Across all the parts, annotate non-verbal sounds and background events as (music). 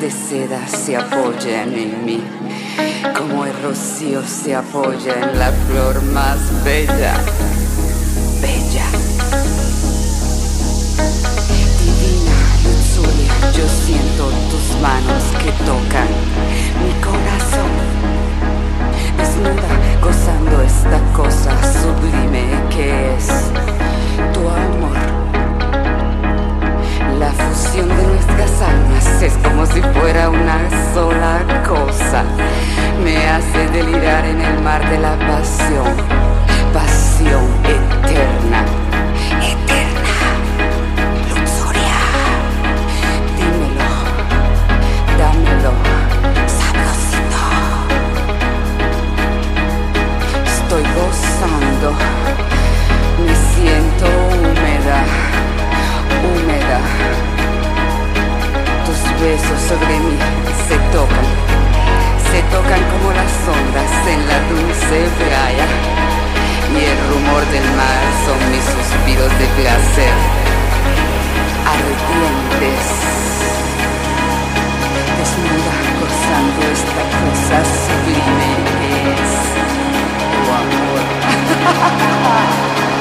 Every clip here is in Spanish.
de seda se apoyan en mí, como el rocío se apoya en la flor más bella, bella. Divina Luzulia, yo siento tus manos que tocan mi corazón. Desnuda, gozando esta cosa sublime que es tu amor. La fusión de es como si fuera una sola cosa. Me hace delirar en el mar de la pasión, pasión eterna, eterna, luxuria. Dímelo, dámelo, sabrosito. Estoy gozando, me siento húmeda, húmeda besos sobre mí se tocan, se tocan como las ondas en la dulce playa. Y el rumor del mar son mis suspiros de placer. Ardientes, desnuda gozando esta cosa sublime que es tu amor. (laughs)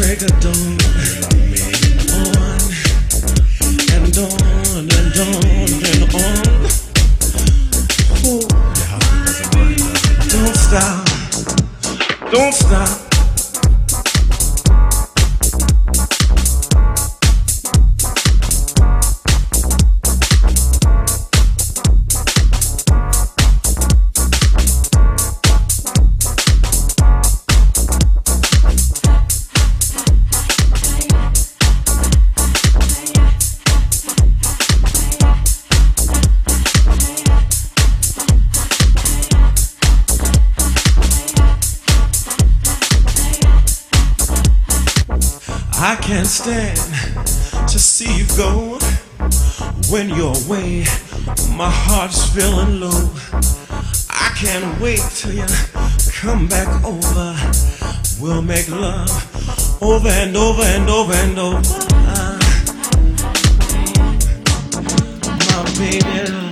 break dawn. On and on and on and on. Oh, don't stop. Don't stop. My heart's feeling low. I can't wait till you come back over. We'll make love over and over and over and over. My baby.